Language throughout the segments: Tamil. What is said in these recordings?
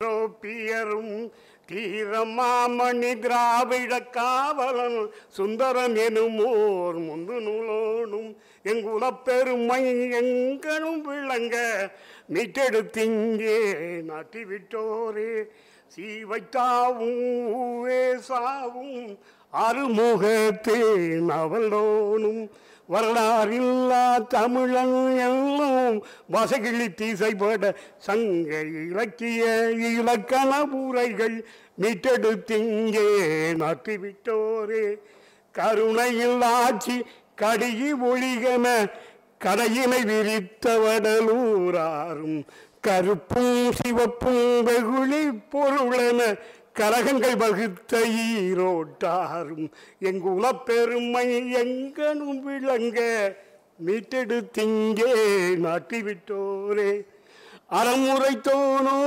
ஐரோப்பியரும் தீரமாமணி திராவிட காவலன் சுந்தரம் எனுமோர் முந்து நூலோடும் எங்குலப்பெருமை எங்களும் விளங்க மீட்டெடுத்திங்கே நாட்டி விட்டோரே. சீவைத்தாவும் வேசாவும் அருமுகத்தே நவலோனும் வரலாறில்லா தமிழன் எல்லாம் வசகிழி தீசைப்பட சங்க இலக்கிய இலக்கண உரைகள் மீட்டெடுத்திங்கே நாட்டிவிட்டோரே. கருணையில் ஆட்சி கடிகி ஒளிகன கடையினை விரித்தவடலூராரும் கருப்பும் சிவப்பும் வெகுளி பொருளென கலகங்கள் வகுத்த ஈரோட்டாரும் எங்கு உலப்பெருமை எங்கனும் விளங்க மீட்டெடுத்திங்கே நாட்டிவிட்டோரே அறமுறைத்தோனோ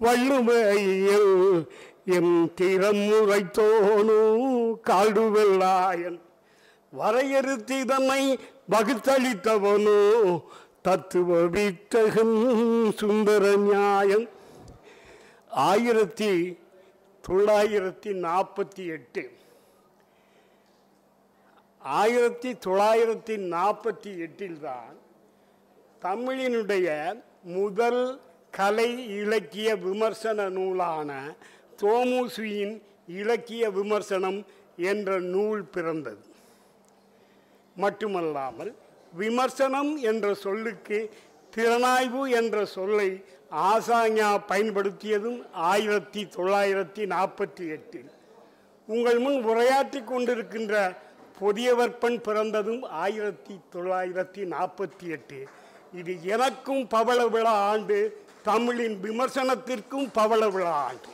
வள்ளுவையில் எம் திறமுறைத்தோனோ காடுவெல்லாயன் வரையறுத்திதனை வகுத்தளித்தவனோ தத்துவ வித்தகம் சுந்தர நியாயம் ஆயிரத்தி தொள்ளாயிரத்தி நாற்பத்தி எட்டு. ஆயிரத்தி தொள்ளாயிரத்தி நாற்பத்தி எட்டில்தான் தமிழினுடைய முதல் கலை இலக்கிய விமர்சன நூலான தோமுசுயின் இலக்கிய விமர்சனம் என்ற நூல் பிறந்தது. மட்டுமல்லாமல் விமர்சனம் என்ற சொல்லுக்கு திறனாய்வு என்ற சொல்லை ஆசாஞா பயன்படுத்தியதும் ஆயிரத்தி தொள்ளாயிரத்தி நாற்பத்தி எட்டில். உங்கள் முன் உரையாற்றி கொண்டிருக்கின்ற புதியவர்பன் பிறந்ததும் ஆயிரத்தி தொள்ளாயிரத்தி நாற்பத்தி எட்டு இது எனக்கும் பவள விழா ஆண்டு தமிழின் விமர்சனத்திற்கும் பவள விழா ஆண்டு.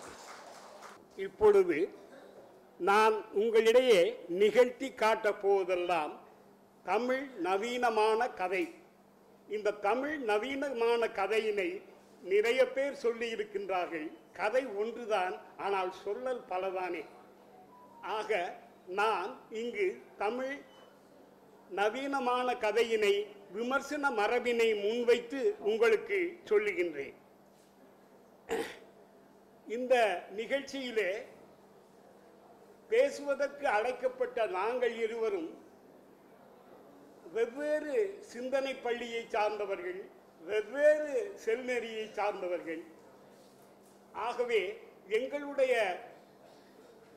இப்பொழுது நான் உங்களிடையே நிகழ்த்தி காட்டப் போவதெல்லாம் தமிழ் நவீனமான கதை. இந்த தமிழ் நவீனமான கதையினை நிறைய பேர் சொல்லி இருக்கின்றார்கள். கதை ஒன்றுதான் ஆனால் சொல்லல் பலதானே. ஆக நான் இங்கு தமிழ் நவீனமான கதையினை விமர்சன மரபினை முன்வைத்து உங்களுக்கு சொல்லுகின்றேன். இந்த நிகழ்ச்சியிலே பேசுவதற்கு அழைக்கப்பட்ட நாங்கள் இருவரும் வெவ்வேறு சிந்தனை பள்ளியை சார்ந்தவர்கள் வெவ்வேறு செல்நெறியை சார்ந்தவர்கள். ஆகவே எங்களுடைய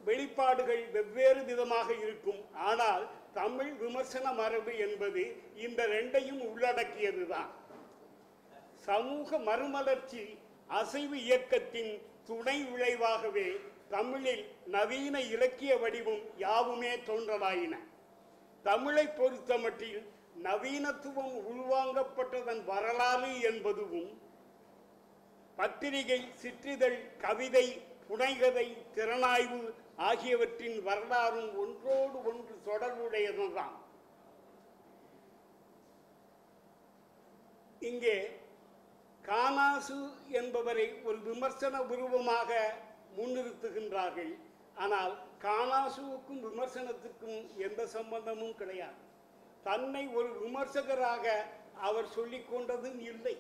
வெளிப்பாடுகள் வெவ்வேறு விதமாக இருக்கும். ஆனால் தமிழ் விமர்சன மரபு என்பது இந்த ரெண்டையும் உள்ளடக்கியதுதான். சமூக மறுமலர்ச்சி அசைவு இயக்கத்தின் துணை விளைவாகவே தமிழில் நவீன இலக்கிய வடிவம் யாவுமே தோன்றலாயின. தமிழை பொறுத்தமட்டில் நவீனத்துவம் உள்வாங்கப்பட்டதன் வரலாறு என்பதுவும் பத்திரிகை சிற்றிதழ் கவிதை புனைகதை திறனாய்வு ஆகியவற்றின் வரலாறும் ஒன்றோடு ஒன்று தொடர்புடையதுதான். இங்கே கானாசு என்பவரை ஒரு விமர்சன உருவமாக முன்னிறுத்துகின்றார்கள். ஆனால் கானாசுவுக்கும் விமர்சனத்துக்கும் எந்த சம்பந்தமும் கிடையாது. தன்னை ஒரு விமர்சகராக அவர் சொல்லிக் கொண்டதும் இல்லை.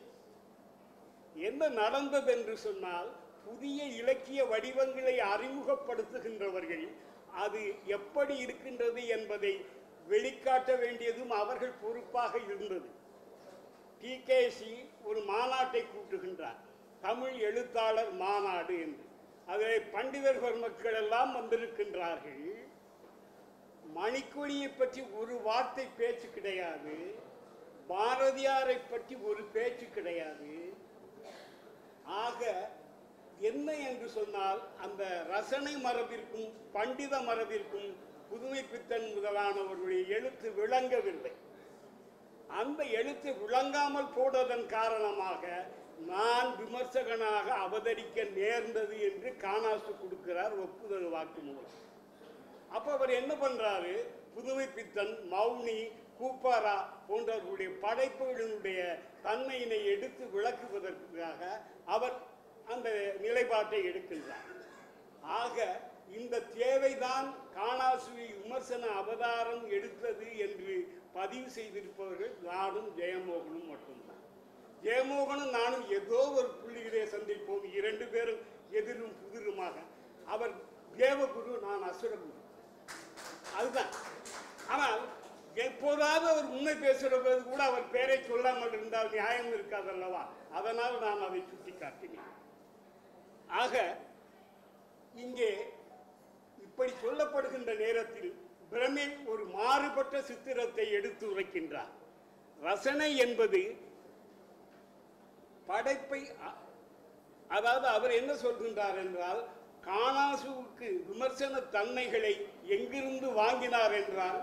என்ன நடந்தது என்று சொன்னால் புதிய இலக்கிய வடிவங்களை அறிமுகப்படுத்துகின்றவர்கள் அது எப்படி இருக்கின்றது என்பதை வெளிக்காட்ட வேண்டியதும் அவர்கள் பொறுப்பாக இருந்தது. டி. கேசி ஒரு மாநாட்டை கூட்டுகின்றார். தமிழ் எழுத்தாளர் மாநாடு என்று. அதில் பண்டிதர் மக்கள் எல்லாம் வந்திருக்கின்றார்கள். மணிக்கொடியை பற்றி ஒரு வார்த்தை பேச்சு கிடையாது. பாரதியாரை பற்றி ஒரு பேச்சு கிடையாது. ஆக என்ன என்று சொன்னால் அந்த ரசனை மரபிற்கும் பண்டித மரபிற்கும் புதுமை பித்தன் முதலானவர்களுடைய எழுத்து விளங்கவில்லை. அந்த எழுத்து விளங்காமல் போனதன் காரணமாக நான் விமர்சகனாக அவதரிக்க நேர்ந்தது என்று காணாசு கொடுக்கிறார் ஒப்புதல் வாக்குமூலம் அப்ப அவர் என்ன பண்றாரு? புதுவை பித்தன் மௌனி கூப்பாரா போன்றவர்களுடைய படைப்புகளினுடைய தன்மையினை எடுத்து விளக்குவதற்காக அவர் அந்த நிலைப்பாட்டை எடுக்கின்றார். ஆக இந்த தேவைதான் காணாசுவை விமர்சன அவதாரம் எடுத்தது என்று பதிவு செய்திருப்பவர்கள் நானும் ஜெயமோகனும் மட்டும்தான். ஜெயமோகனும் நானும் ஏதோ ஒரு புள்ளியிலே சந்திப்போம். இரண்டு பேரும் எதிரும் புதிருமாக. அவர் தேவகுரு நான் அசுரகுரு. அதுதான். ஆனால் எப்போதாவது அவர் உண்மை பேசுகிற போது கூட அவர் பெயரை சொல்லாமல் இருந்தால் நியாயம் இருக்காதல்லவா? அதனால் நான் அதை சுட்டி காட்டினேன் ஆக இங்கே இப்படி சொல்லப்படுகின்ற நேரத்தில் பிரமே ஒரு மாறுபட்ட சித்திரத்தை எடுத்து உரைக்கின்றார். ரசனை என்பது படைப்பை அ- அதாவது அவர் என்ன சொல்கின்றார் என்றால் காணாசுவுக்கு விமர்சன தன்மைகளை எங்கிருந்து வாங்கினார் என்றால்?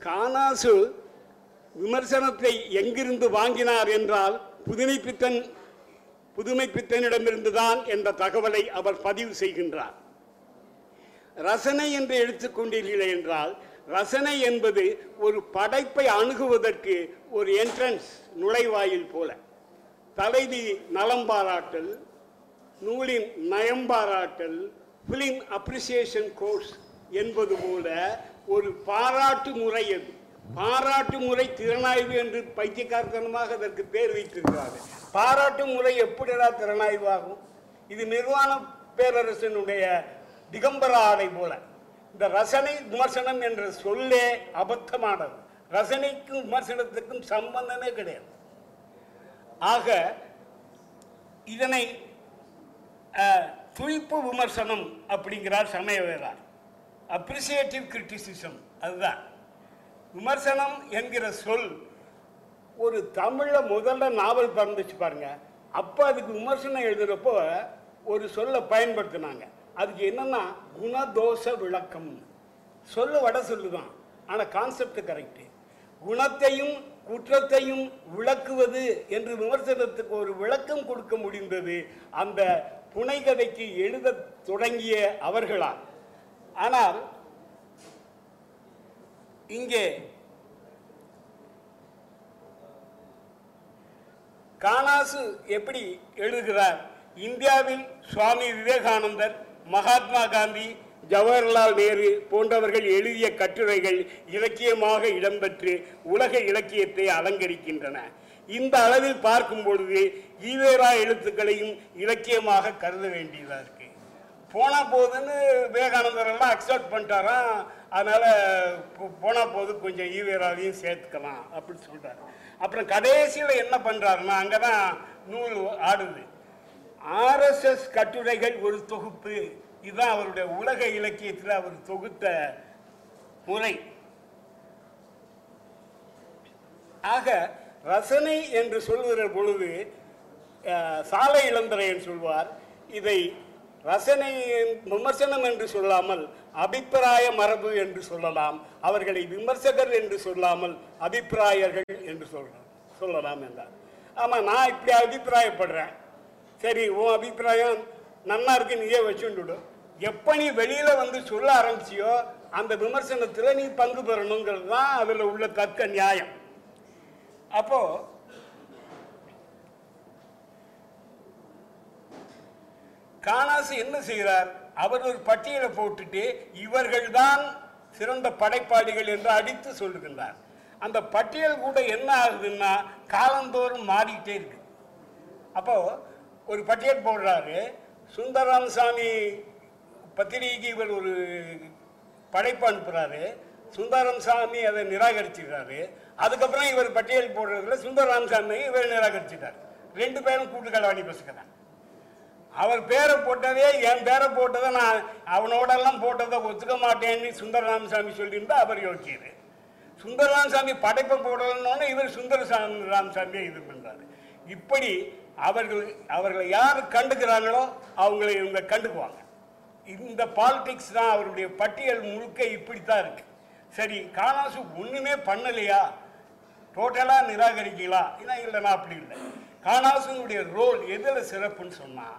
கானாசு காணாசு விமர்சனத்தை எங்கிருந்து வாங்கினார் என்றால் புதுமைப்பித்தன் புதுமைப்பித்தனிடமிருந்துதான் என்ற தகவலை அவர் பதிவு செய்கின்றார். ரசனை என்று எடுத்துக்கொண்டீர்களே என்றால் ரசனை என்பது ஒரு படைப்பை அணுகுவதற்கு ஒரு என்ட்ரன்ஸ் நுழைவாயில் போல. தலைவி நலம் பாராட்டல் நூலின் நயம் பாராட்டல் ஃபிலிம் அப்ரிசியேஷன் கோர்ஸ் என்பது போல ஒரு பாராட்டு முறை அது பாராட்டு முறை திறனாய்வு என்று பைத்தியக்காரத்தனமாக அதற்கு பேர் வைத்திருக்கிறார்கள். பாராட்டு முறை எப்படிடா திறனாய்வு ஆகும் இது நிர்வாண பேரரசனுடைய திகம்பர ஆடை போல. இந்த ரசனை விமர்சனம் என்ற சொல்லே அபத்தமானது. ரசனைக்கும் விமர்சனத்துக்கும் சம்பந்தமே கிடையாது. ஆக இதனை துய்ப்பு விமர்சனம் அப்படிங்கிறார் சமயவேதார் அப்ரிசியேட்டிவ் கிரிட்டிசிசம் அதுதான். விமர்சனம் என்கிற சொல் ஒரு தமிழில் முதல்ல நாவல் பிறந்துச்சு பாருங்க. அப்போ அதுக்கு விமர்சனம் எழுதுறப்போ ஒரு சொல்லை பயன்படுத்தினாங்க. அதுக்கு என்னன்னா குணதோஷ விளக்கம் சொல்ல வட சொல்லுதான். ஆனால் கான்செப்ட் கரெக்டு குணத்தையும் குற்றத்தையும் விளக்குவது என்று விமர்சனத்துக்கு ஒரு விளக்கம் கொடுக்க முடிந்தது அந்த புனைகதைக்கு எழுத தொடங்கிய அவர்களால். ஆனால் இங்கே காணாசு எப்படி எழுதுகிறார்? இந்தியாவில் சுவாமி விவேகானந்தர் மகாத்மா காந்தி ஜவஹர்லால் நேரு போன்றவர்கள் எழுதிய கட்டுரைகள் இலக்கியமாக இடம்பெற்று உலக இலக்கியத்தை அலங்கரிக்கின்றன. இந்த அளவில் பார்க்கும் பொழுது ஈவேரா எழுத்துக்களையும் இலக்கியமாக கருத வேண்டியதாக இருக்கு. போனா போதுன்னு விவேகானந்தர் எல்லாம் அக்செப்ட் பண்ணிட்டாராம். அதனால் போ- போனா போது கொஞ்சம் ஈவேராவையும் சேர்த்துக்கலாம் அப்படின்னு சொல்கிறார் அப்புறம் கடைசியில் என்ன பண்ணுறாருன்னா அங்கே தான் நூல் ஆடுது. ஆர்எஸ்எஸ் கட்டுரைகள் ஒரு தொகுப்பு. இதுதான் அவருடைய உலக இலக்கியத்தில் அவர் தொகுத்த முறை. ஆக ரசனை என்று சொல்கிற பொழுது சாலை இளந்தரையன் சொல்வார் இதை ரசனை விமர்சனம் என்று சொல்லாமல் அபிப்பிராய மரபு என்று சொல்லலாம் அவர்களை விமர்சகர் என்று சொல்லாமல் அபிப்பிராயர்கள் என்று சொல்லலாம் சொல்லலாம் என்றார். ஆமாம் நான் இப்படி அபிப்பிராயப்படுறேன். சரி உன் அபிப்பிராயம் நல்லா இருக்கு நீயே வச்சுட்டு எப்போ நீ வெளியில வந்து சொல்ல ஆரம்பிச்சியோ அந்த விமர்சனத்தில் நீ பங்கு பெறணுங்கிறது தான் அதில் உள்ள தர்க்க நியாயம். அப்போ காணாசு என்ன செய்கிறார்? அவர் ஒரு பட்டியலை போட்டுட்டு இவர்கள்தான் சிறந்த படைப்பாளிகள் என்று அடித்து சொல்லுகின்றார். அந்த பட்டியல் கூட என்ன ஆகுதுன்னா காலந்தோறும் மாறிக்கிட்டே இருக்கு. அப்போ ஒரு பட்டியல் போடுறாரு. சுந்தரராமசாமி பத்திரிகைக்கு இவர் ஒரு படைப்பு சுந்தரம் சாமி அதை நிராகரிச்சுக்கிறாரு அதுக்கப்புறம் இவர் பட்டியல் போடுறதுல சுந்தரராமசாமி இவர் நிராகரிச்சுட்டார். ரெண்டு பேரும் கூட்டுக்கலவாணி பேசுகிறார். அவர் பேரை போட்டதே என் பேரை போட்டதை நான் அவனோடெல்லாம் போட்டதை ஒத்துக்க மாட்டேன்னு சுந்தரராமசாமி சொல்லியிருந்தா அவர் யோசிச்சாரு சுந்தரராமசாமி படைப்பை போடணும்னு இவர் சுந்தர ராமசாமியை இது பண்ணுறாரு இப்படி அவர்கள் அவர்களை யார் கண்டுக்கிறாங்களோ அவங்களை இவங்க கண்டுக்குவாங்க. இந்த பாலிடிக்ஸ் தான் அவருடைய பட்டியல் முழுக்க இப்படித்தான் இருக்கு. சரி காலாசு ஒண்ணுமே பண்ணலையா? டோட்டலா நிராகரிக்கலாம் ஏன்னா இல்லைனா அப்படி இல்லை. காணாசுனுடைய ரோல் எதில் சிறப்புன்னு சொன்னால்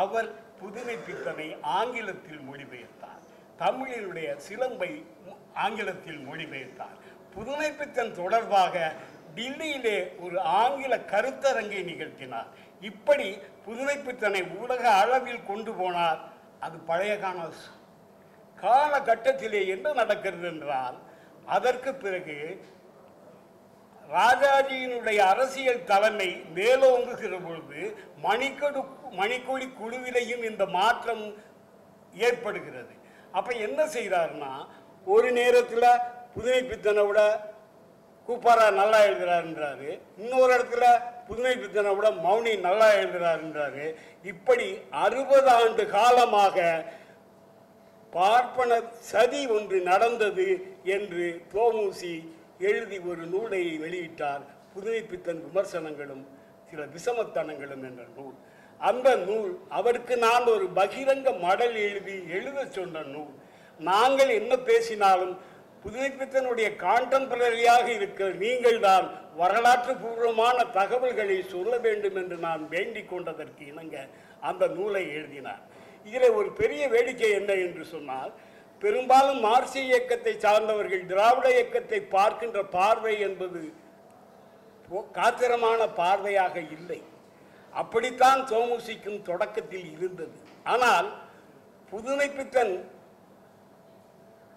அவர் புதுமை பித்தனை ஆங்கிலத்தில் மொழிபெயர்த்தார். தமிழினுடைய சிலம்பை ஆங்கிலத்தில் மொழிபெயர்த்தார். புதுமை பித்தன் தொடர்பாக டில்லியிலே ஒரு ஆங்கில கருத்தரங்கை நிகழ்த்தினார். இப்படி புதுமை பித்தனை உலக அளவில் கொண்டு போனார். அது பழைய காணாசு காலகட்டத்திலே என்ன நடக்கிறது என்றால் அதற்கு பிறகு ராஜாஜியினுடைய அரசியல் தலைமை மேலோங்குகிற பொழுது மணிக்கொடு மணிக்கொடி குழுவிலையும் இந்த மாற்றம் ஏற்படுகிறது. அப்ப என்ன செய்கிறாருன்னா ஒரு நேரத்தில் புதுமை பித்தனை விட கூப்பாரா நல்லா எழுதுகிறாருன்றாரு இன்னொரு இடத்துல புதுமை பித்தனை விட மௌனி நல்லா எழுதுகிறாருன்றாரு இப்படி அறுபது ஆண்டு காலமாக பார்ப்பன சதி ஒன்று நடந்தது என்று தோமூசி எழுதி ஒரு நூலை வெளியிட்டார். புதுமை பித்தன் விமர்சனங்களும் சில விஷமத்தனங்களும் என்ற நூல். அந்த நூல் அவருக்கு நான் ஒரு பகிரங்க மடல் எழுதி எழுத சொன்ன நூல். நாங்கள் என்ன பேசினாலும் புதுமை பித்தனுடைய கான்டெம்பரரியாக இருக்கிற நீங்கள் தான் வரலாற்று பூர்வமான தகவல்களை சொல்ல வேண்டும் என்று நான் வேண்டிக் கொண்டதற்கு இணங்க அந்த நூலை எழுதினார். இதில் ஒரு பெரிய வேடிக்கை என்ன என்று சொன்னால் பெரும்பாலும் மார்க்சிய இயக்கத்தை சார்ந்தவர்கள் திராவிட இயக்கத்தை பார்க்கின்ற பார்வை என்பது போ- காத்திரமான பார்வையாக இல்லை. அப்படித்தான் சோமுசிக்கும் தொடக்கத்தில் இருந்தது. ஆனால் புதுமை பித்தன்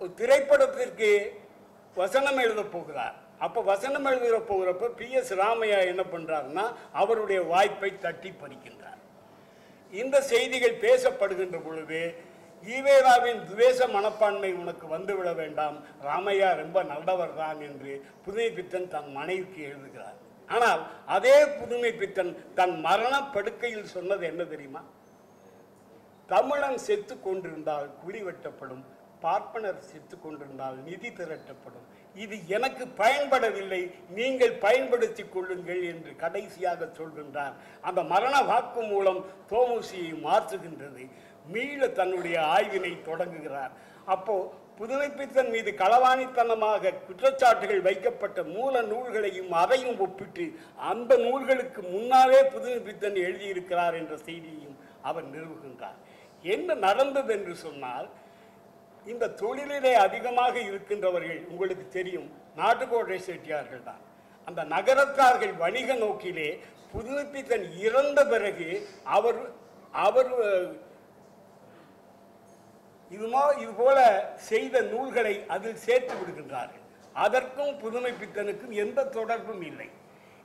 ஒரு திரைப்படத்திற்கு வசனம் எழுதப் போகிறார். அப்போ வசனம் எழுதுகிற போகிறப்ப பி எஸ் ராமையா என்ன பண்ணுறாருன்னா அவருடைய வாய்ப்பை தட்டி பறிக்கின்றார் இந்த செய்திகள் பேசப்படுகின்ற பொழுது ஈவேராவின் துவேஷ மனப்பான்மை உனக்கு வந்துவிட வேண்டாம். ராமையா ரொம்ப நல்லவர் தான் என்று புதுமை பித்தன் தன் மனைவிக்கு எழுதுகிறார். ஆனால் அதே புதுமை பித்தன் தன் மரண படுக்கையில் சொன்னது என்ன தெரியுமா? தமிழன் செத்து கொண்டிருந்தால் குழி வெட்டப்படும் பார்ப்பனர் செத்து கொண்டிருந்தால் நிதி திரட்டப்படும். இது எனக்கு பயன்படவில்லை. நீங்கள் பயன்படுத்திக் கொள்ளுங்கள் என்று கடைசியாக சொல்கின்றார். அந்த மரண வாக்கு மூலம் தோமுசியை மாற்றுகின்றது. மீள தன்னுடைய ஆய்வினை தொடங்குகிறார். அப்போ புதுமைப்பித்தன் மீது களவாணித்தனமாக குற்றச்சாட்டுகள் வைக்கப்பட்ட மூல நூல்களையும் அதையும் ஒப்பிட்டு அந்த நூல்களுக்கு முன்னாலே புதுமைப்பித்தன் எழுதியிருக்கிறார் என்ற செய்தியையும் அவர் நிறுவுகின்றார். என்ன நடந்தது என்று சொன்னால் இந்த தொழிலிலே அதிகமாக இருக்கின்றவர்கள் உங்களுக்கு தெரியும். நாட்டுக்கோட்டை செட்டியார்கள் தான். அந்த நகரத்தார்கள் வணிக நோக்கிலே புதுப்பித்தன் இறந்த பிறகு அவர் அவர் இதுமா இது போல செய்த நூல்களை அதில் சேர்த்து விடுகின்றார்கள். அதற்கும் புதுமை பித்தனுக்கும் எந்த தொடர்பும் இல்லை.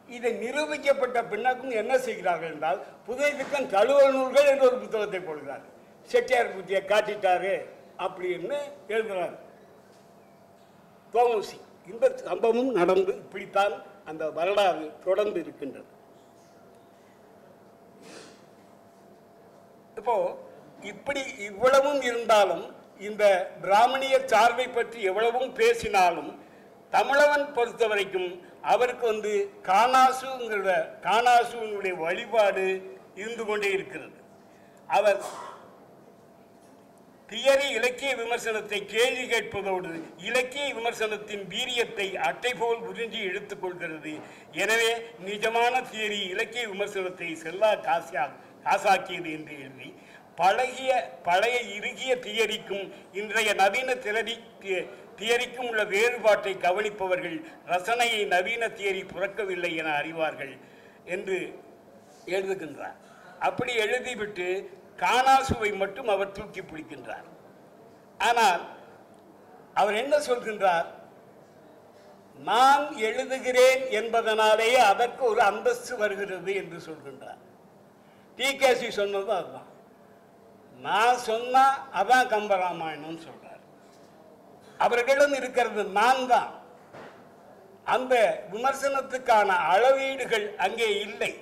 இதை நிரூபிக்கப்பட்ட பின்னக்கும் என்ன செய்கிறார்கள் என்றால் புதுமை பித்தன் தழுவல் நூல்கள் என்ற ஒரு புத்தகத்தை போடுகிறார். செட்டியார் புத்தியை காட்டிட்டாரு. அப்படின்னு எழுதுகிறார் தோமசி இந்த சம்பவம் நடந்து இப்படித்தான் அந்த வரலாறு தொடர்ந்து இருக்கின்றது. இப்போ இப்படி இவ்வளவும் இருந்தாலும் இந்த பிராமணிய சார்பை பற்றி எவ்வளவும் பேசினாலும் தமிழவன் பொறுத்த வரைக்கும் அவருக்கு வந்து காணாசுங்கிற காணாசுனுடைய வழிபாடு இருந்து கொண்டே இருக்கிறது. அவர் தியரி இலக்கிய விமர்சனத்தை கேள்வி கேட்பதோடு இலக்கிய விமர்சனத்தின் வீரியத்தை அட்டை போல் உறிஞ்சி எடுத்துக்கொள்கிறது எனவே நிஜமான தியரி இலக்கிய விமர்சனத்தை செல்லா காசியா காசாக்கியது என்று எழுதி பழகிய பழைய இறுகிய தியரிக்கும் இன்றைய நவீன தியரி தியரிக்கும் உள்ள வேறுபாட்டை கவனிப்பவர்கள் ரசனையை நவீன தியரி புறக்கவில்லை என அறிவார்கள் என்று எழுதுகின்றார். அப்படி எழுதிவிட்டு காணாசுவை மட்டும் அவர் தூக்கி பிடிக்கின்றார். ஆனால் அவர் என்ன சொல்கின்றார்? நான் எழுதுகிறேன் என்பதனாலேயே அதற்கு ஒரு அந்தஸ்து வருகிறது என்று சொல்கின்றார். டிகேசி சொன்னதும் அதுதான். நான் சொன்னா அதான் கம்பராமாயணம்னு சொல்றார். அவர்களிடம் இருக்கிறது நான் தான். அந்த விமர்சனத்துக்கான அளவீடுகள் அங்கே இல்லை.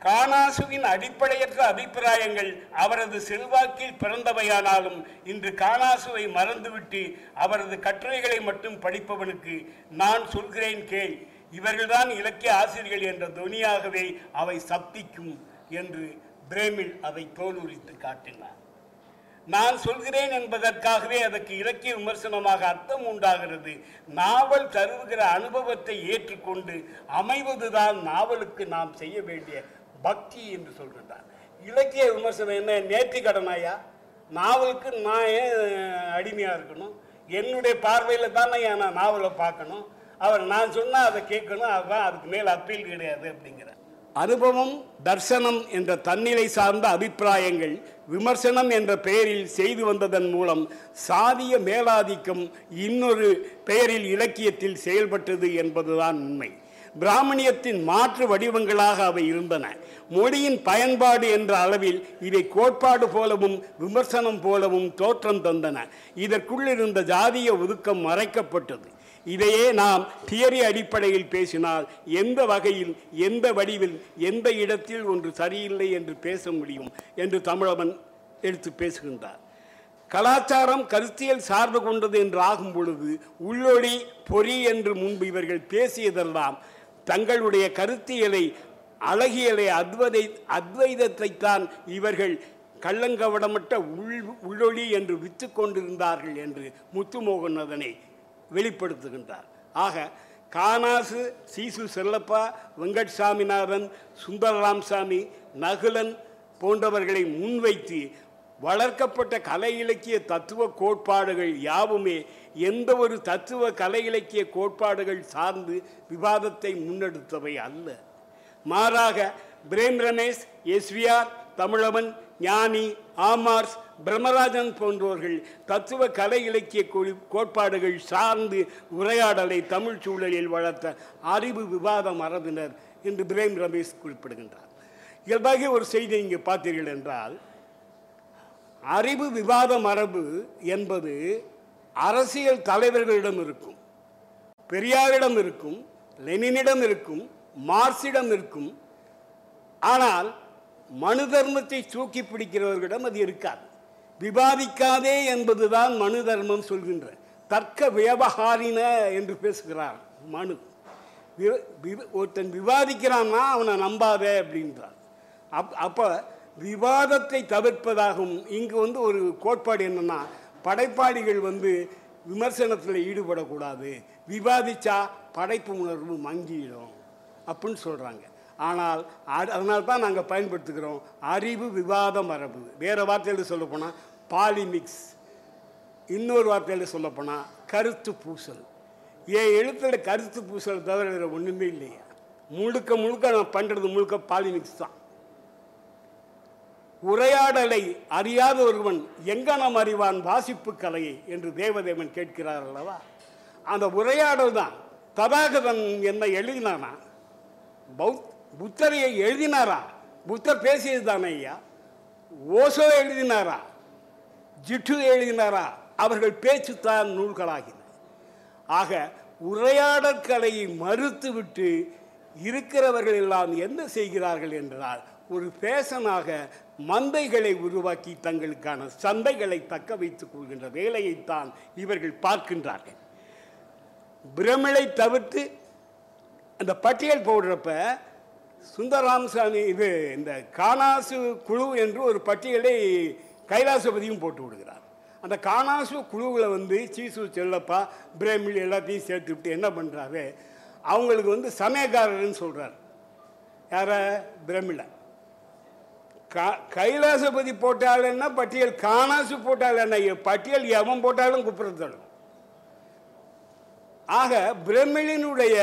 காணாசுவின் அடிப்படையற்ற அபிப்பிராயங்கள் அவரது செல்வாக்கில் பிறந்தவையானாலும் இன்று காணாசுவை மறந்துவிட்டு அவரது கட்டுரைகளை மட்டும் படிப்பவனுக்கு நான் சொல்கிறேன் கேள். இவர்கள்தான் இலக்கிய ஆசிரியர்கள் என்ற துணியாகவே அவை சப்திக்கும் என்று பிரேமில் அதை தோலுரித்து காட்டினார். நான் சொல்கிறேன் என்பதற்காகவே அதற்கு இலக்கிய விமர்சனமாக அர்த்தம் உண்டாகிறது. நாவல் தருவுகிற அனுபவத்தை ஏற்றுக்கொண்டு அமைவதுதான் நாவலுக்கு நாம் செய்ய வேண்டிய பக்தி என்று சொல்கின்றார் இலக்கிய விமர்சனம் என்ன? நேர்த்தி கடனாயா நாவலுக்கு நான் ஏன் அடிமையாக இருக்கணும்? என்னுடைய பார்வையில் தானே நான் நாவலை பார்க்கணும். அவர் நான் சொன்னால் அதை கேட்கணும். அதுதான் அதுக்கு மேல் அப்பீல் கிடையாது அப்படிங்கிற. அனுபவம் தர்சனம் என்ற தன்னிலை சார்ந்த அபிப்பிராயங்கள் விமர்சனம் என்ற பெயரில் செய்து வந்ததன் மூலம் சாதிய மேலாதிக்கம் இன்னொரு பெயரில் இலக்கியத்தில் செயல்பட்டது என்பதுதான் உண்மை. பிராமணியத்தின் மாற்று வடிவங்களாக அவை இருந்தன. மொழியின் பயன்பாடு என்ற அளவில் இவை கோட்பாடு போலவும் விமர்சனம் போலவும் தோற்றம் தந்தன. இதற்குள்ளிருந்த ஜாதிய ஒதுக்கம் மறைக்கப்பட்டது. இதையே நாம் தியரி அடிப்படையில் பேசினால் எந்த வகையில் எந்த வடிவில் எந்த இடத்தில் ஒன்று சரியில்லை என்று பேச முடியும் என்று தமிழவன் எடுத்து பேசுகின்றார். கலாச்சாரம் கருத்தியல் சார்பு கொண்டது என்று ஆகும் பொழுது உள்ளொளி பொறி என்று முன்பு இவர்கள் பேசியதெல்லாம் தங்களுடைய கருத்தியலை அழகியலை அத்வதை அத்வைதத்தைத்தான் இவர்கள் கள்ளங்கவடமற்ற உள் உள்ளொளி என்று வித்து கொண்டிருந்தார்கள் என்று முத்துமோகன் அதனை வெளிப்படுத்துகின்றார். ஆக கானாசு சீசு செல்லப்பா வெங்கட் சாமிநாதன் சுந்தரராம்சாமி நகுலன் போன்றவர்களை முன்வைத்து வளர்க்கப்பட்ட கலை இலக்கிய தத்துவ கோட்பாடுகள் யாவுமே எந்த ஒரு தத்துவ கலை இலக்கிய கோட்பாடுகள் சார்ந்து விவாதத்தை முன்னெடுத்தவை அல்ல. மாறாக பிரேம் ரமேஷ் எஸ்விஆர் தமிழவன் ஞானி ஆமார்ஸ் பிரம்மராஜன் போன்றோர்கள் தத்துவ கலை இலக்கிய கோட்பாடுகள் சார்ந்து உரையாடலை தமிழ் சூழலில் வளர்த்த அறிவு விவாத மரபினர் என்று பிரேம் ரமேஷ் குறிப்பிடுகின்றார். இயல்பாக ஒரு செய்தி இங்கே பார்த்தீர்கள் என்றால் அறிவு விவாத மரபு என்பது அரசியல் தலைவர்களிடம் இருக்கும் பெரியாரிடம் இருக்கும் லெனினிடம் இருக்கும் மார்க்சிடம் இருக்கும். ஆனால் மனு தர்மத்தை தூக்கி பிடிக்கிறவர்களிடம் அது இருக்காது. விவாதிக்காதே என்பதுதான் மனு தர்மம் சொல்கின்ற தர்க்க வியவகாரின என்று பேசுகிறார் மனு. ஒருத்தன் விவாதிக்கிறான்னா அவனை நம்பாதே அப்படின்றார். அப் அப்போ விவாதத்தை தவிர்ப்பதாகும் இங்கு வந்து ஒரு கோட்பாடு என்னென்னா படைப்பாளிகள் வந்து விமர்சனத்தில் ஈடுபடக்கூடாது. விவாதித்தா படைப்பு உணர்வு மங்கிடும் அப்படின்னு சொல்கிறாங்க ஆனால் அது- அதனால தான் நாங்கள் பயன்படுத்துகிறோம் அறிவு விவாத மரபு. வேறு வார்த்தையில் சொல்லப்போனால் பாலிமிக்ஸ் இன்னொரு வார்த்தையில் சொல்லப்போனால் கருத்து பூசல். என் எழுத்தில் கருத்து பூசல் தவிர வேறு ஒன்றுமே இல்லையா. முழுக்க முழுக்க நான் பண்ணுறது முழுக்க பாலிமிக்ஸ் தான். உரையாடலை அறியாத ஒருவன் எங்கனம் அறிவான்? வாசிப்பு கலையை என்று தேவதேவன் கேட்கிறார் அல்லவா? அந்த உரையாடல் தான். ததாகதன் என்ன எழுதினானா? பௌத் புத்தரையை எழுதினாரா? புத்தர் பேசியது தானே ஐயா? ஓசோ எழுதினாரா? ஜிட்டு எழுதினாரா? அவர்கள் பேச்சுத்தான் நூல்களாகின. ஆக உரையாடல் கலையை மறுத்துவிட்டு இருக்கிறவர்கள் எல்லாம் என்ன செய்கிறார்கள் என்றால் ஒரு ஃபேஷனாக மந்தைகளை உருவாக்கி தங்களுக்கான சந்தைகளை தக்க வைத்துக் கொள்கின்ற வேலையைத்தான் இவர்கள் பார்க்கின்றார்கள். பிரமிழை தவிர்த்து அந்த பட்டியல் போடுறப்ப சுந்தரராமசாமி இது இந்த காணாசு குழு என்று ஒரு பட்டியலை கைலாசபதியும் போட்டு விடுகிறார். அந்த காணாசு குழுவில் வந்து சீசு செல்லப்பா பிரேமில் எல்லாத்தையும் சேர்த்து விட்டு என்ன பண்ணுறாரு அவங்களுக்கு வந்து சமயக்காரர்னு சொல்கிறார் யார? பிரமிழ கைலாசபதி போட்டாலுன்னா பட்டியல் காணாசு போட்டால் என்ன பட்டியல் எவன் போட்டாலும் கூப்பிடுறது ஆக பிரமிழினுடைய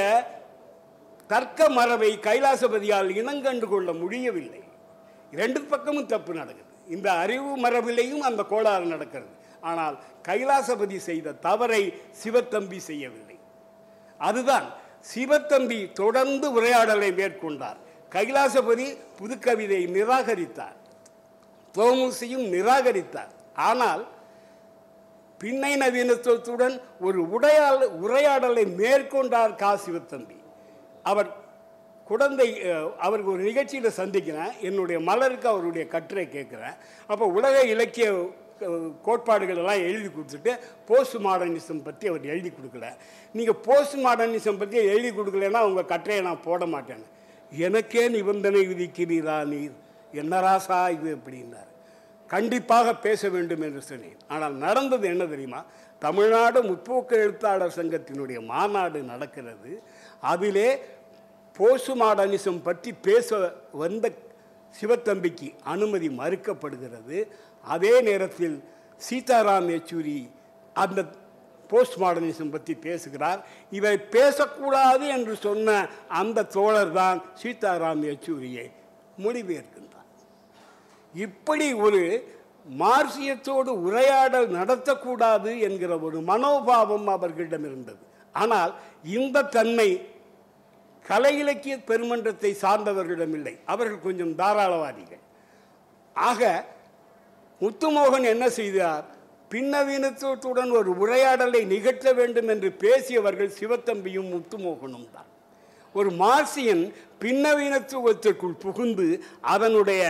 தர்க்க மரபை கைலாசபதியால் இனங்கண்டு கொள்ள முடியவில்லை. ரெண்டு பக்கமும் தப்பு நடக்குது. இந்த அறிவு மரபிலையும் அந்த கோளாறு நடக்கிறது. ஆனால் கைலாசபதி செய்த தவறை சிவத்தம்பி செய்யவில்லை. அதுதான் சிவத்தம்பி தொடர்ந்து உரையாடலை மேற்கொண்டார். கைலாசபதி புதுக்கவிதை நிராகரித்தார். தோமுசியும் நிராகரித்தார். ஆனால் பின்னை நவீனத்துவத்துடன் ஒரு உடையாள் உரையாடலை மேற்கொண்டார் காசிவத்தம்பி அவர் குழந்தை அவருக்கு ஒரு நிகழ்ச்சியில் சந்திக்கிறேன். என்னுடைய மலருக்கு அவருடைய கட்டுரை கேட்குறேன். அப்போ உலக இலக்கிய கோட்பாடுகள் எல்லாம் எழுதி கொடுத்துட்டு போஸ்ட் மாடர்னிசம் பற்றி அவர் எழுதி கொடுக்கல. நீங்கள் போஸ்ட் மாடர்னிசம் பற்றி எழுதி கொடுக்கலன்னா உங்கள் கட்டுரையை நான் போட மாட்டேன் எனக்கே நிபந்தனை விதிக்கிறீரா நீர்? என்ன ராசா இது அப்படின்னார். கண்டிப்பாக பேச வேண்டும் என்று சொன்னேன். ஆனால் நடந்தது என்ன தெரியுமா? தமிழ்நாடு முற்போக்கு எழுத்தாளர் சங்கத்தினுடைய மாநாடு நடக்கிறது. அதிலே போஸ்ட் மாடர்னிசம் பற்றி பேச வந்த சிவத்தம்பிக்கு அனுமதி மறுக்கப்படுகிறது. அதே நேரத்தில் சீதாராம் யெச்சூரி அந்த போஸ்ட் மாடர்னிசம் பற்றி பேசுகிறார். இவை பேசக்கூடாது என்று சொன்ன அந்த தோழர் தான் சீதாராம் யெச்சூரியை மொழிபெயர்க்கின்றார் இப்படி ஒரு மார்சியத்தோடு உரையாடல் நடத்தக்கூடாது என்கிற ஒரு மனோபாவம் அவர்களிடம் இருந்தது. ஆனால் இந்த தன்மை கலை இலக்கிய பெருமன்றத்தை சார்ந்தவர்களிடம் இல்லை. அவர்கள் கொஞ்சம் தாராளவாதிகள். ஆக முத்துமோகன் என்ன செய்தார்? பின்னவீனத்துடன் ஒரு உரையாடலை நிகழ்த்த வேண்டும் என்று பேசியவர்கள் சிவத்தம்பியும் முத்துமோகனும் தான். ஒரு மார்சியன் பின்னவீனத்துவத்திற்குள் புகுந்து அதனுடைய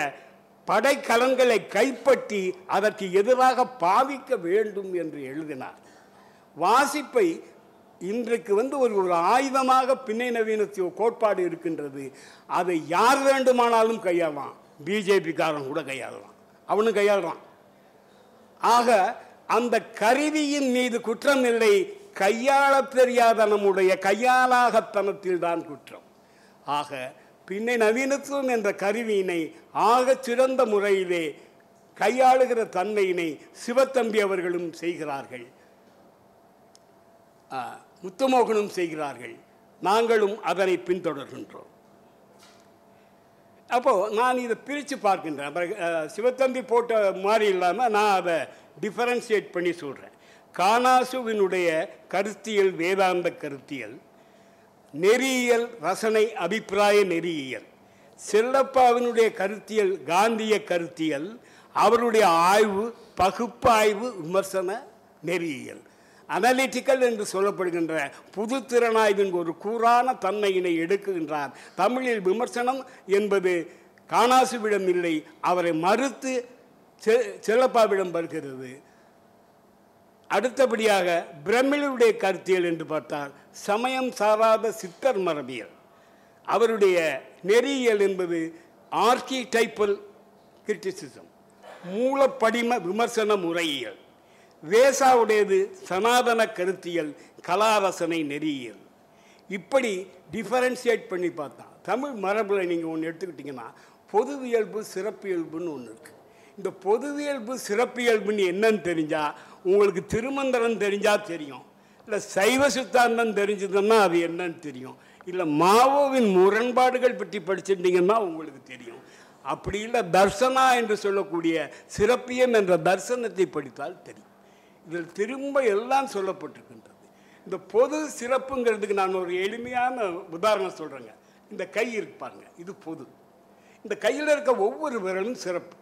படைக்கலன்களை கைப்பற்றி அதற்கு எதிராக பாவிக்க வேண்டும் என்று எழுதினார். வாசிப்பை இன்றைக்கு வந்து ஒரு ஒரு ஆயுதமாக பின்னை நவீனத்துவ கோட்பாடு இருக்கின்றது. அதை யார் வேண்டுமானாலும் கையாளலாம் பிஜேபிக்காரன் கூட கையாளலாம் அவனும் கையாளலாம் ஆக அந்த கருவியின் மீது குற்றம் இல்லை. கையாள தெரியாத நம்முடைய கையாளாகத்தனத்தில் தான் குற்றம். ஆக பின்னை நவீனத்துவம் என்ற கருவியினை ஆகச் சிறந்த முறையிலே கையாளுகிற தன்மையினை சிவத்தம்பி அவர்களும் செய்கிறார்கள். முத்துமோகனும் செய்கிறார்கள். நாங்களும் அதனை பின்தொடர்கின்றோம். அப்போது நான் இதை பிரித்து பார்க்கின்றேன். அப்புறம், சிவத்தம்பி போட்ட மாதிரி இல்லாமல் நான் அதை டிஃபரன்ஷியேட் பண்ணி சொல்கிறேன் காணாசுவினுடைய கருத்தியல் வேதாந்த கருத்தியல் நெறியியல் ரசனை அபிப்பிராய நெறியியல் செல்லப்பாவினுடைய கருத்தியல் காந்திய கருத்தியல் அவருடைய ஆய்வு பகுப்பாய்வு விமர்சன நெறியியல். அனலிட்டிக்கல் என்று சொல்லப்படுகின்ற புது திறனாய்வின் ஒரு கூறான தன்மையினை எடுக்குகின்றார். தமிழில் விமர்சனம் என்பது காணாசுவிடம் இல்லை அவரை மறுத்து செ- செல்லப்பாவிடம் வருகிறது. அடுத்தபடியாக பிரமிழுடைய கருத்தியல் என்று பார்த்தால் சமயம் சாராத சித்தர் மரபியல். அவருடைய நெறியியல் என்பது ஆர்கிடைப்பல் கிரிட்டிசிசம் மூலப்படிம விமர்சன முறையியல். வேசாவுடையது சனாதன கருத்தியல் கலாரசனை நெறியியல். இப்படி டிஃபரன்சியேட் பண்ணி பார்த்தா தமிழ் மரபில் நீங்கள் ஒன்று எடுத்துக்கிட்டிங்கன்னா பொதுவியல்பு சிறப்பியல்புன்னு ஒன்று இருக்குது இந்த பொதுவியல்பு சிறப்பியல்புன்னு என்னன்னு தெரிஞ்சால் உங்களுக்கு திருமந்திரம் தெரிஞ்சால் தெரியும். இல்லை சைவ சித்தாந்தம் தெரிஞ்சதுன்னா அது என்னன்னு தெரியும். இல்லை மாவோவின் முரண்பாடுகள் பற்றி படிச்சிருந்தீங்கன்னா உங்களுக்கு தெரியும். அப்படி இல்லை தர்சனா என்று சொல்லக்கூடிய சிறப்பியம் என்ற தர்சனத்தை படித்தால் தெரியும். இதில் திரும்ப எல்லாம் சொல்லப்பட்டிருக்கின்றது. இந்த பொது சிறப்புங்கிறதுக்கு நான் ஒரு எளிமையான உதாரணம் சொல்கிறேங்க இந்த கை இருப்பாங்க இது பொது. இந்த கையில் இருக்க ஒவ்வொரு விரலும் சிறப்பு.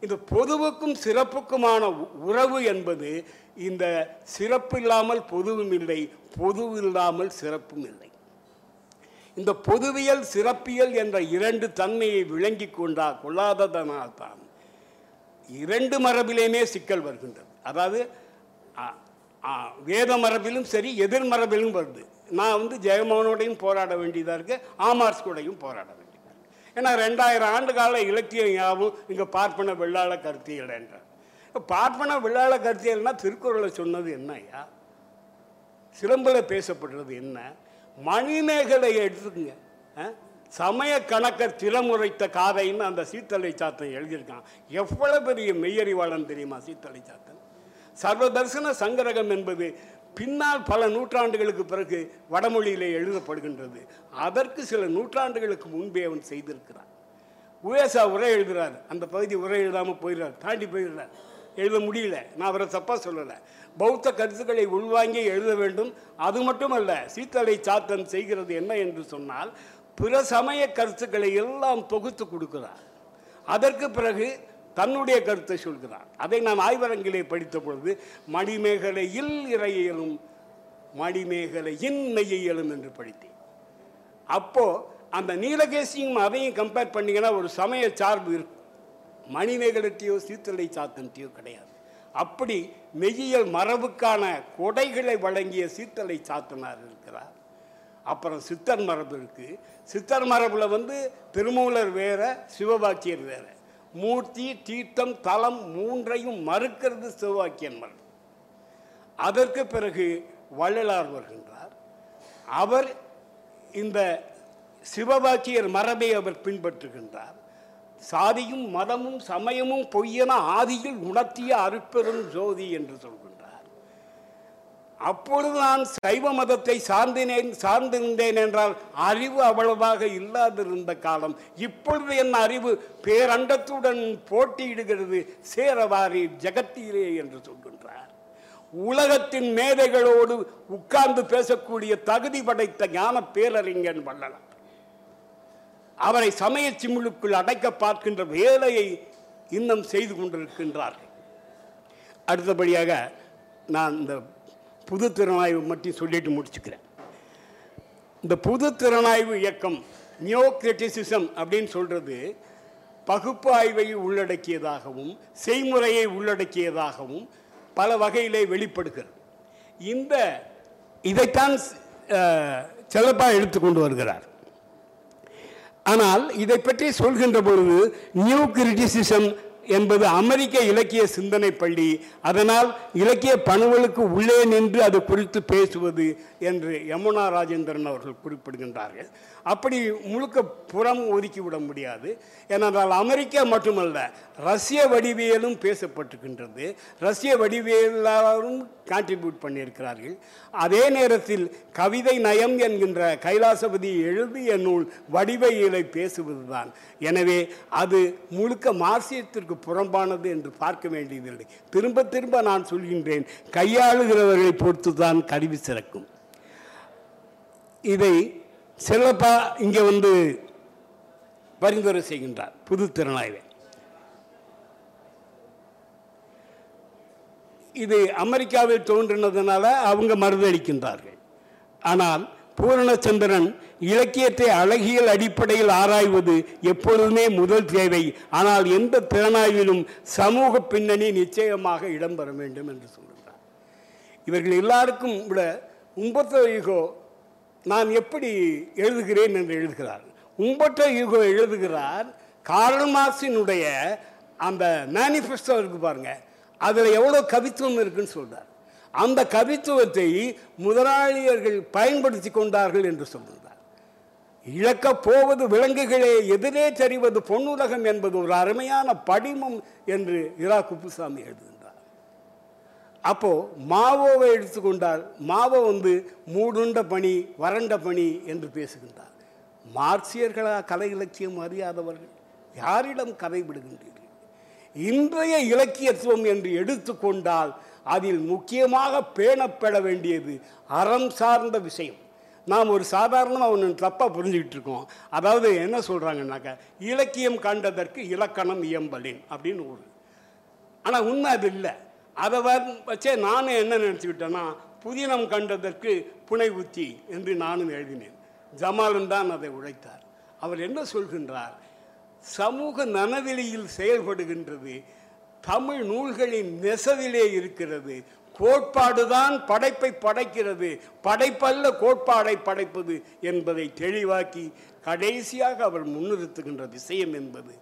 இந்த பொதுவுக்கும் சிறப்புக்குமான உ- உறவு என்பது இந்த சிறப்பு இல்லாமல் பொதுவும் இல்லை பொது இல்லாமல் சிறப்பும் இல்லை. இந்த பொதுவியல் சிறப்பியல் என்ற இரண்டு தன்மையை விளங்கி கொண்டா கொள்ளாததனால்தான் இரண்டு மரபிலேயுமே சிக்கல் வருகின்றது. அதாவது ஆ, ஆ, வேத மரபிலும் சரி எதிர் மரபிலும் வருது. நான் வந்து ஜெயமோகனோடையும் போராட வேண்டியதாக இருக்குது ஆமார்ஸ் கூடயும் போராட வேண்டியதாக இருக்குது ஏன்னா ரெண்டாயிரம் ஆண்டு கால இலக்கியம் யாவும் இங்கே பார்ப்பன வெள்ளாள கருத்தியல் என்றார். பார்ப்பன வெள்ளாள கருத்தியல்னா திருக்குறளை சொன்னது என்ன ஐயா? சிலம்பில் பேசப்படுறது என்ன? மணிமேகலையை எடுத்துக்கங்க. ஆ? சமய கணக்கர் திறமுறைத்த காதைன்னு அந்த சீத்தலை சாத்தன் எழுதியிருக்கான். எவ்வளவு பெரிய மெய்யறிவாளன் தெரியுமா சீத்தலை சாத்தன்? சர்வதர்சன சங்கரகம் என்பது பின்னால் பல நூற்றாண்டுகளுக்கு பிறகு வடமொழியிலே எழுதப்படுகின்றது. அதற்கு சில நூற்றாண்டுகளுக்கு முன்பே அவன் செய்திருக்கிறான். உயசா உரை எழுதுகிறார் அந்த பகுதி உரை எழுதாமல் போயிடுறார் தாண்டி போயிடுறார். எழுத முடியல. நான் அவரை தப்பாக சொல்லலை. பௌத்த கருத்துக்களை உள்வாங்கி எழுத வேண்டும். அது மட்டுமல்ல சீத்தலை சாத்தன் செய்கிறது என்ன என்று சொன்னால் பிற சமய கருத்துக்களை எல்லாம் தொகுத்து கொடுக்கிறார். அதற்கு பிறகு தன்னுடைய கருத்தை சொல்கிறார். அதை நான் ஆய்வரங்கிலே படித்த பொழுது மணிமேகலையில் இறையியலும் மணிமேகலையின் மெய்யியலும் என்று படித்தேன். அப்போ அந்த நீலகேசியும் அதையும் கம்பேர் பண்ணிங்கன்னா ஒரு சமய சார்பு இருக்கும். மணிமேகலத்தையோ சீத்தலை சாத்தன்ட்டையோ கிடையாது. அப்படி மெய்யியல் மரபுக்கான கொடைகளை வழங்கிய சீத்தலை சாத்தனார் இருக்கிறார். அப்புறம் சித்தர் மரபு இருக்குது சித்தர் மரபில் வந்து திருமூலர் வேற சிவபாக்கியர் வேறு. மூர்த்தி தீர்த்தம் தலம் மூன்றையும் மறுக்கிறது சிவாக்கியன் மரபு அதற்கு பிறகு வள்ளலார் வருகின்றார். அவர் இந்த சிவபாக்கியர் மரபை அவர் பின்பற்றுகின்றார். சாதியும் மதமும் சமயமும் பொய்யென ஆதியில் உணர்த்திய அருட்பெரும் ஜோதி என்று சொல்கிறார் அப்பொழுது நான் சைவ மதத்தை சார்ந்தினேன் சார்ந்திருந்தேன் என்றால் அறிவு அவ்வளவாக இல்லாதிருந்த காலம். இப்பொழுது என் அறிவு பேரண்டத்துடன் போட்டியிடுகிறது. சேரவாரி ஜகத்தீரே என்று சொல்கின்றார். உலகத்தின் மேதைகளோடு உட்கார்ந்து பேசக்கூடிய தகுதி படைத்த ஞான பேரறிஞன் வள்ளலார். அவரை சமய சிமுழுக்குள் அடைக்க பார்க்கின்ற வேலையை இன்னும் செய்து கொண்டிருக்கின்றார்கள். அடுத்தபடியாக நான் இந்த புது திறனாய்வு மட்டும் சொல்லிட்டு முடிச்சுக்கிறேன். இந்த புது திறனாய்வு இயக்கம் நியோ கிரிட்டிசிசம் அப்படின்னு சொல்கிறது பகுப்பாய்வை உள்ளடக்கியதாகவும் செய்முறையை உள்ளடக்கியதாகவும் பல வகையிலே வெளிப்படுகிறது. இந்த இதைத்தான் சிறப்பாக எடுத்து எடுத்துக்கொண்டு வருகிறார். ஆனால் இதை பற்றி சொல்கின்ற பொழுது நியூ கிரிட்டிசிசம் என்பது அமெரிக்க இலக்கிய சிந்தனை பள்ளி. அதனால் இலக்கிய பணுவலுக்கு உள்ளே நின்று அது குறித்து பேசுவது என்று யமுனா ராஜேந்திரன் அவர்கள் குறிப்பிடுகின்றார்கள். அப்படி முழுக்க புறம் ஒதுக்கிவிட முடியாது. ஏனென்றால் அமெரிக்கா மட்டுமல்ல ரஷ்ய வடிவியலும் பேசப்பட்டிருக்கின்றது. ரஷ்ய வடிவியலாரும் கான்ட்ரிபியூட் பண்ணியிருக்கிறார்கள். அதே நேரத்தில் கவிதை நயம் என்கின்ற கைலாசபதி எழுதிய நூல் வடிவையிலை பேசுவதுதான். எனவே அது முழுக்க மார்சியத்திற்கு புறம்பானது என்று பார்க்க வேண்டியதில்லை. திரும்ப திரும்ப நான் சொல்கின்றேன் கையாளுகிறவர்களை பொறுத்து தான் கருவி சிறக்கும். இதை செல்லப்பா இங்கே வந்து பரிந்துரை செய்கின்றார் புது திறனாய்வை. இது அமெரிக்காவில் தோன்றினதுனால அவங்க மறுதளிக்கின்றார்கள் ஆனால் பூரணச்சந்திரன் இலக்கியத்தை அழகியல் அடிப்படையில் ஆராய்வது எப்பொழுதுமே முதல் தேவை. ஆனால் எந்த திறனாய்விலும் சமூக பின்னணி நிச்சயமாக இடம்பெற வேண்டும் என்று சொல்கிறார் இவர்கள் எல்லாருக்கும் விட உம்பத்த ஈகோ நான் எப்படி எழுதுகிறேன் என்று எழுதுகிறார். உம்பட்ட ஈகோ எழுதுகிறார் கார்ல் மார்க்சினுடைய அந்த மேனிஃபெஸ்டோ இருக்கு பாருங்க. அதில் எவ்வளோ கவித்துவம் இருக்குன்னு சொல்கிறார் அந்த கவித்துவத்தை முதலாளியர்கள் பயன்படுத்தி கொண்டார்கள் என்று சொல்லுகிறார். இழக்கப் போவது விலங்குகளே எதிரே தெரிவது பொன்னுலகம் என்பது ஒரு அருமையான படிமம் என்று இரா குப்புசாமி எழுதுகின்றார். அப்போ மாவோவை எடுத்துக்கொண்டால் மாவோ வந்து மூடுண்ட பணி வறண்ட பணி என்று பேசுகின்றார். மார்க்சியர்களா கலை இலக்கியம் அறியாதவர்கள் யாரிடம் கதை விடுகின்றீர்கள்? இன்றைய இலக்கியத்துவம் என்று எடுத்துக்கொண்டால் அதில் முக்கியமாக பேணப்பட வேண்டியது அறம் சார்ந்த விஷயம். நாம் ஒரு சாதாரணமாக ஒன்று தப்பாக புரிஞ்சுக்கிட்டு இருக்கோம். அதாவது என்ன சொல்கிறாங்கன்னாக்கா இலக்கியம் கண்டதற்கு இலக்கணம் இயம்பலின் அப்படின்னு ஒரு. ஆனால் உண்மை அது இல்லை. அதை வச்சே நானும் என்ன நினச்சிக்கிட்டேன்னா புதினம் கண்டதற்கு புனை உத்தி என்று நானும் எழுதினேன். ஜமாலன் தான் அதை உழைத்தார். அவர் என்ன சொல்கின்றார்? சமூக நனவெளியில் செயல்படுகின்றது தமிழ் நூல்களின் நெசவிலே இருக்கிறது. கோட்பாடுதான் படைப்பை படைக்கிறது. படைப்பல்ல கோட்பாடை படைப்பது என்பதை தெளிவாக்கி கடைசியாக அவர் முன்னிறுத்துகின்ற விஷயம் என்பது.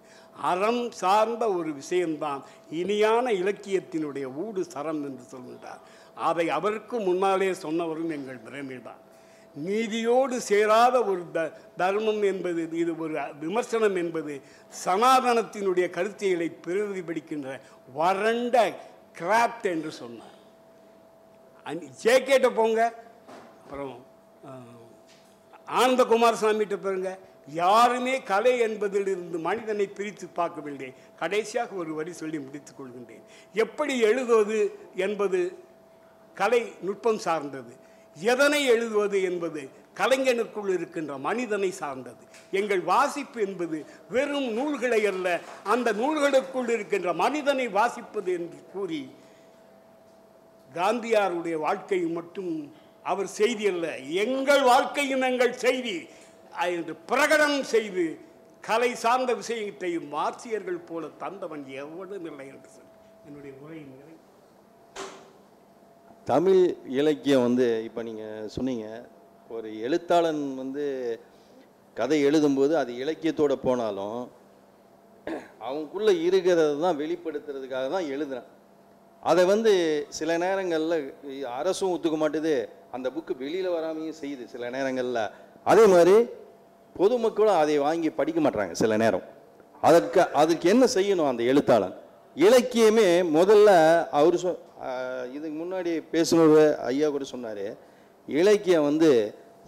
அறம் சார்ந்த ஒரு விஷயம்தான். இனியான இலக்கியத்தினுடைய ஊடு சரம் என்று சொல்கின்றார். அதை அவருக்கு முன்னாலே சொன்னவரும் எங்கள் பிரமிழ்தான். நீதியோடு சேராத ஒரு த தர்மம் என்பது இது ஒரு விமர்சனம் என்பது சனாதனத்தினுடைய கருத்தியலை பிரதிபலிக்கின்ற வறண்ட கிராப்ட் என்று சொன்னார். ஜேகேட்ட போங்க அப்புறம் அஹ், ஆனந்த குமாரசாமிகிட்ட யாருமே கலை என்பதிலிருந்து மனிதனை பிரித்து பார்க்கவில்லை. கடைசியாக ஒரு வரி சொல்லி முடித்துக் கொள்கின்றேன். எப்படி எழுதுவது என்பது கலை நுட்பம் சார்ந்தது. எதனை எழுதுவது என்பது கலைஞனுக்குள் இருக்கின்ற மனிதனை சார்ந்தது. எங்கள் வாசிப்பு என்பது வெறும் நூல்களை அல்ல அந்த நூல்களுக்குள் இருக்கின்ற மனிதனை வாசிப்பது என்று கூறி காந்தியாருடைய வாழ்க்கை மட்டும் அவர் செய்தி அல்ல எங்கள் வாழ்க்கையும் எங்கள் செய்தி என்று பிரகடனம் செய்து கலை சார்ந்த விஷயத்தை மார்க்சியர்கள் போல தந்தவன் எவ்வளவு இல்லை என்று சொல் என்னுடைய உரையின் தமிழ் இலக்கியம் வந்து இப்போ நீங்கள் சொன்னீங்க. ஒரு எழுத்தாளன் வந்து கதை எழுதும்போது அது இலக்கியத்தோடு போனாலும் அவங்களுக்குள்ளே இருக்கிறத தான் வெளிப்படுத்துறதுக்காக தான் எழுதுகிறேன் அதை வந்து சில நேரங்களில் அரசும் ஒத்துக்க மாட்டுது. அந்த புக்கு வெளியில் வராமையும் செய்யுது சில நேரங்களில். அதே மாதிரி பொதுமக்களும் அதை வாங்கி படிக்க மாட்டாங்க சில நேரம். அதற்கு அதுக்கு என்ன செய்யணும் அந்த எழுத்தாளன்? இலக்கியமே முதல்ல அவர் சொ இதுக்கு முன்னாடி பேசுனவர் ஐயா கூட சொன்னார் இலக்கியம் வந்து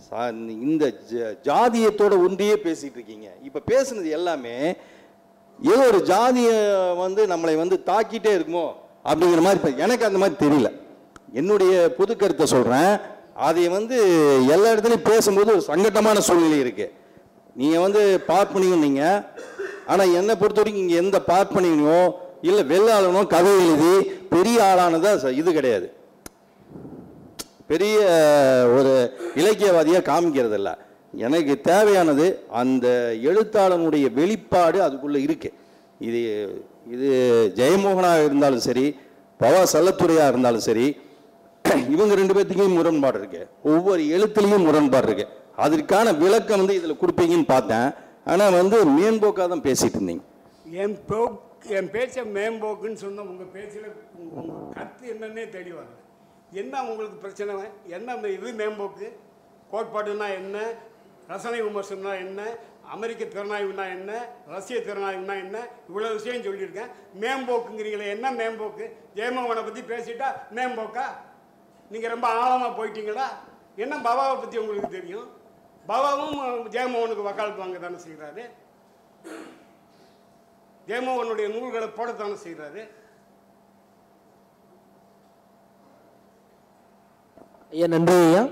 சா- இந்த ஜ- ஜாதியத்தோட ஒன்றியே பேசிகிட்டு இருக்கீங்க. இப்போ பேசுனது எல்லாமே ஏதோ ஒரு ஜாதியை வந்து நம்மளை வந்து தாக்கிட்டே இருக்குமோ அப்படிங்கிற மாதிரி இப்போ எனக்கு அந்த மாதிரி தெரியல. என்னுடைய புது கருத்தை சொல்கிறேன் அதை வந்து எல்லா இடத்துலையும் பேசும்போது ஒரு சங்கட்டமான சூழ்நிலை இருக்குது நீங்கள் வந்து பார்ப்பனியும் நீங்கள் ஆனால் என்னை பொறுத்த வரைக்கும் இங்கே எந்த பார்ப்பனியும் இல்லை வெள்ளாளனோ கதை எழுதி பெரிய ஆளானதா இது கிடையாது. பெரிய ஒரு இலக்கியவாதியாக காமிக்கிறது இல்ல எனக்கு தேவையானது அந்த எழுத்தாளனுடைய வெளிப்பாடு அதுக்குள்ளே இருக்கு. இது இது ஜெயமோகனாக இருந்தாலும் சரி பவா செல்லத்துறையாக இருந்தாலும் சரி இவங்க ரெண்டு பேர்த்துக்கும் முரண்பாடு இருக்கு. ஒவ்வொரு எழுத்துலையும் முரண்பாடு இருக்கு. அதற்கான விளக்கம் வந்து இதில் கொடுப்பீங்கன்னு பார்த்தேன். ஆனால் வந்து மேம்போக்காக தான் பேசிட்டு இருந்தீங்க. என் என் பேச்சை மேம்போக்குன்னு சொன்ன உங்கள் பேச்சில் உங்கள் கருத்து என்னன்னே தெரிய வரல. என்ன உங்களுக்கு பிரச்சனை? என்ன அந்த இது மேம்போக்கு? கோட்பாடுனா என்ன? ரசனை விமர்சனம்னா என்ன? அமெரிக்க திறனாய்வுனா என்ன? ரஷ்ய திறனாய்வுனா என்ன? இவ்வளோ விஷயம் சொல்லியிருக்கேன். மேம்போக்குங்கிறீங்களே என்ன மேம்போக்கு? ஜெயமோகனை பற்றி பேசிட்டா மேம்போக்கா? நீங்கள் ரொம்ப ஆழமாக போயிட்டீங்களா? என்ன பவாவை பற்றி உங்களுக்கு தெரியும்? பவாவும் ஜெயமோகனுக்கு வக்காலத்து வாங்க தானே செய்கிறாரு ஜெயமோகனுடைய நூல்களை போடத்தானே செய்கிறாரு ஐயா நன்றி ஐயா.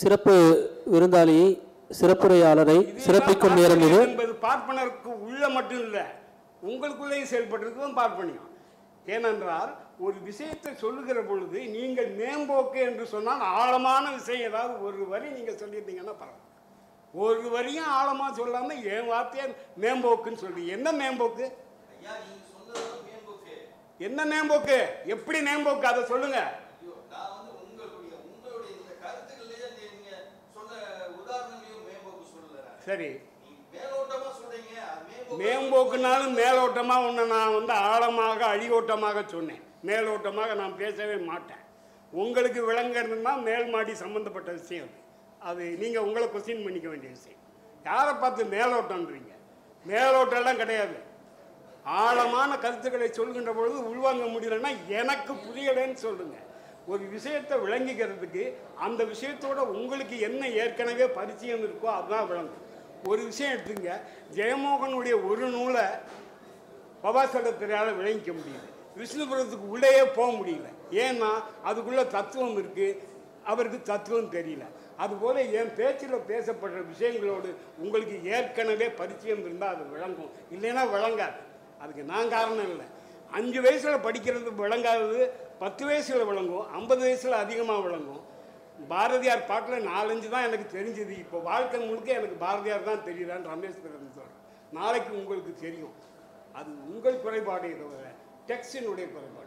சிறப்பு விருந்தாளியை சிறப்புரையாளரை சிறப்பிக்கும் நேரம் இது. என்பது பார்ப்பனருக்கு உள்ள மட்டும் இல்லை. உங்களுக்குள்ளேயும் செயல்பட்டிருக்கும் பார்ப்பனியம். ஏனென்றால் ஒரு விஷயத்தை சொல்லுகிற பொழுது நீங்கள் மேம்போக்கு என்று சொன்னால் ஆழமான விஷயம் ஏதாவது ஒரு வரி நீங்கள் சொல்லியிருந்தீங்கன்னா பரவாயில்ல. ஒரு வரியும் ஆழமாக சொல்லாமல் என் வார்த்தையை மேம்போக்குன்னு சொல்லி என்ன மேம்போக்கு? என்ன மேம்போக்கு? எப்படி மேம்போக்கு? அதை சொல்லுங்க. சரி. மேம்போக்குனாலும் மேலோட்டமாக உன்னை நான் வந்து ஆழமாக அடியோட்டமாக சொன்னேன். மேலோட்டமாக நான் பேசவே மாட்டேன். உங்களுக்கு விளங்குறதுன்னா மேல் மாடி சம்மந்தப்பட்ட விஷயம். அது அது நீங்கள் உங்களை கொஸ்டின் பண்ணிக்க வேண்டிய விஷயம். யாரை பார்த்து மேலோட்டம்ன்றீங்க? மேலோட்டம்லாம் கிடையாது. ஆழமான கருத்துக்களை சொல்கின்ற பொழுது உள்வாங்க முடியலன்னா எனக்கு புரியலைன்னு சொல்லுங்க. ஒரு விஷயத்தை விளங்கிக்கிறதுக்கு அந்த விஷயத்தோட உங்களுக்கு என்ன ஏற்கனவே பரிச்சயம் இருக்கோ அதுதான் விளங்கும். ஒரு விஷயம் எடுத்துங்க. ஜெயமோகனுடைய ஒரு நூலை பவாசலத்தினால விளங்கிக்க முடியுது விஷ்ணுபுரத்துக்கு உள்ளேயே போக முடியல. ஏன்னா அதுக்குள்ள தத்துவம் இருக்கு. அவருக்கு தத்துவம் தெரியல. அதுபோல என் பேச்சில் பேசப்படுற விஷயங்களோடு உங்களுக்கு ஏற்கனவே பரிச்சயம் இருந்தால் அது விளங்கும். இல்லைன்னா விளங்காது. அதுக்கு நான் காரணம் இல்லை. அஞ்சு வயசில் படிக்கிறது விளங்காதது பத்து வயசில் விளங்கும் ஐம்பது வயசில் அதிகமாக விளங்கும். பாரதியார் பாட்டில் நாலஞ்சு தான் எனக்கு தெரிஞ்சது. இப்போ வாழ்க்கை முழுக்க எனக்கு பாரதியார் தான் தெரியுதான்னு ரமேஷ் பிறந்து சொல்கிறேன் நாளைக்கு உங்களுக்கு தெரியும். அது உங்கள் குறைபாடு தவிர டெக்ஸ்டினுடைய குறைபாடு.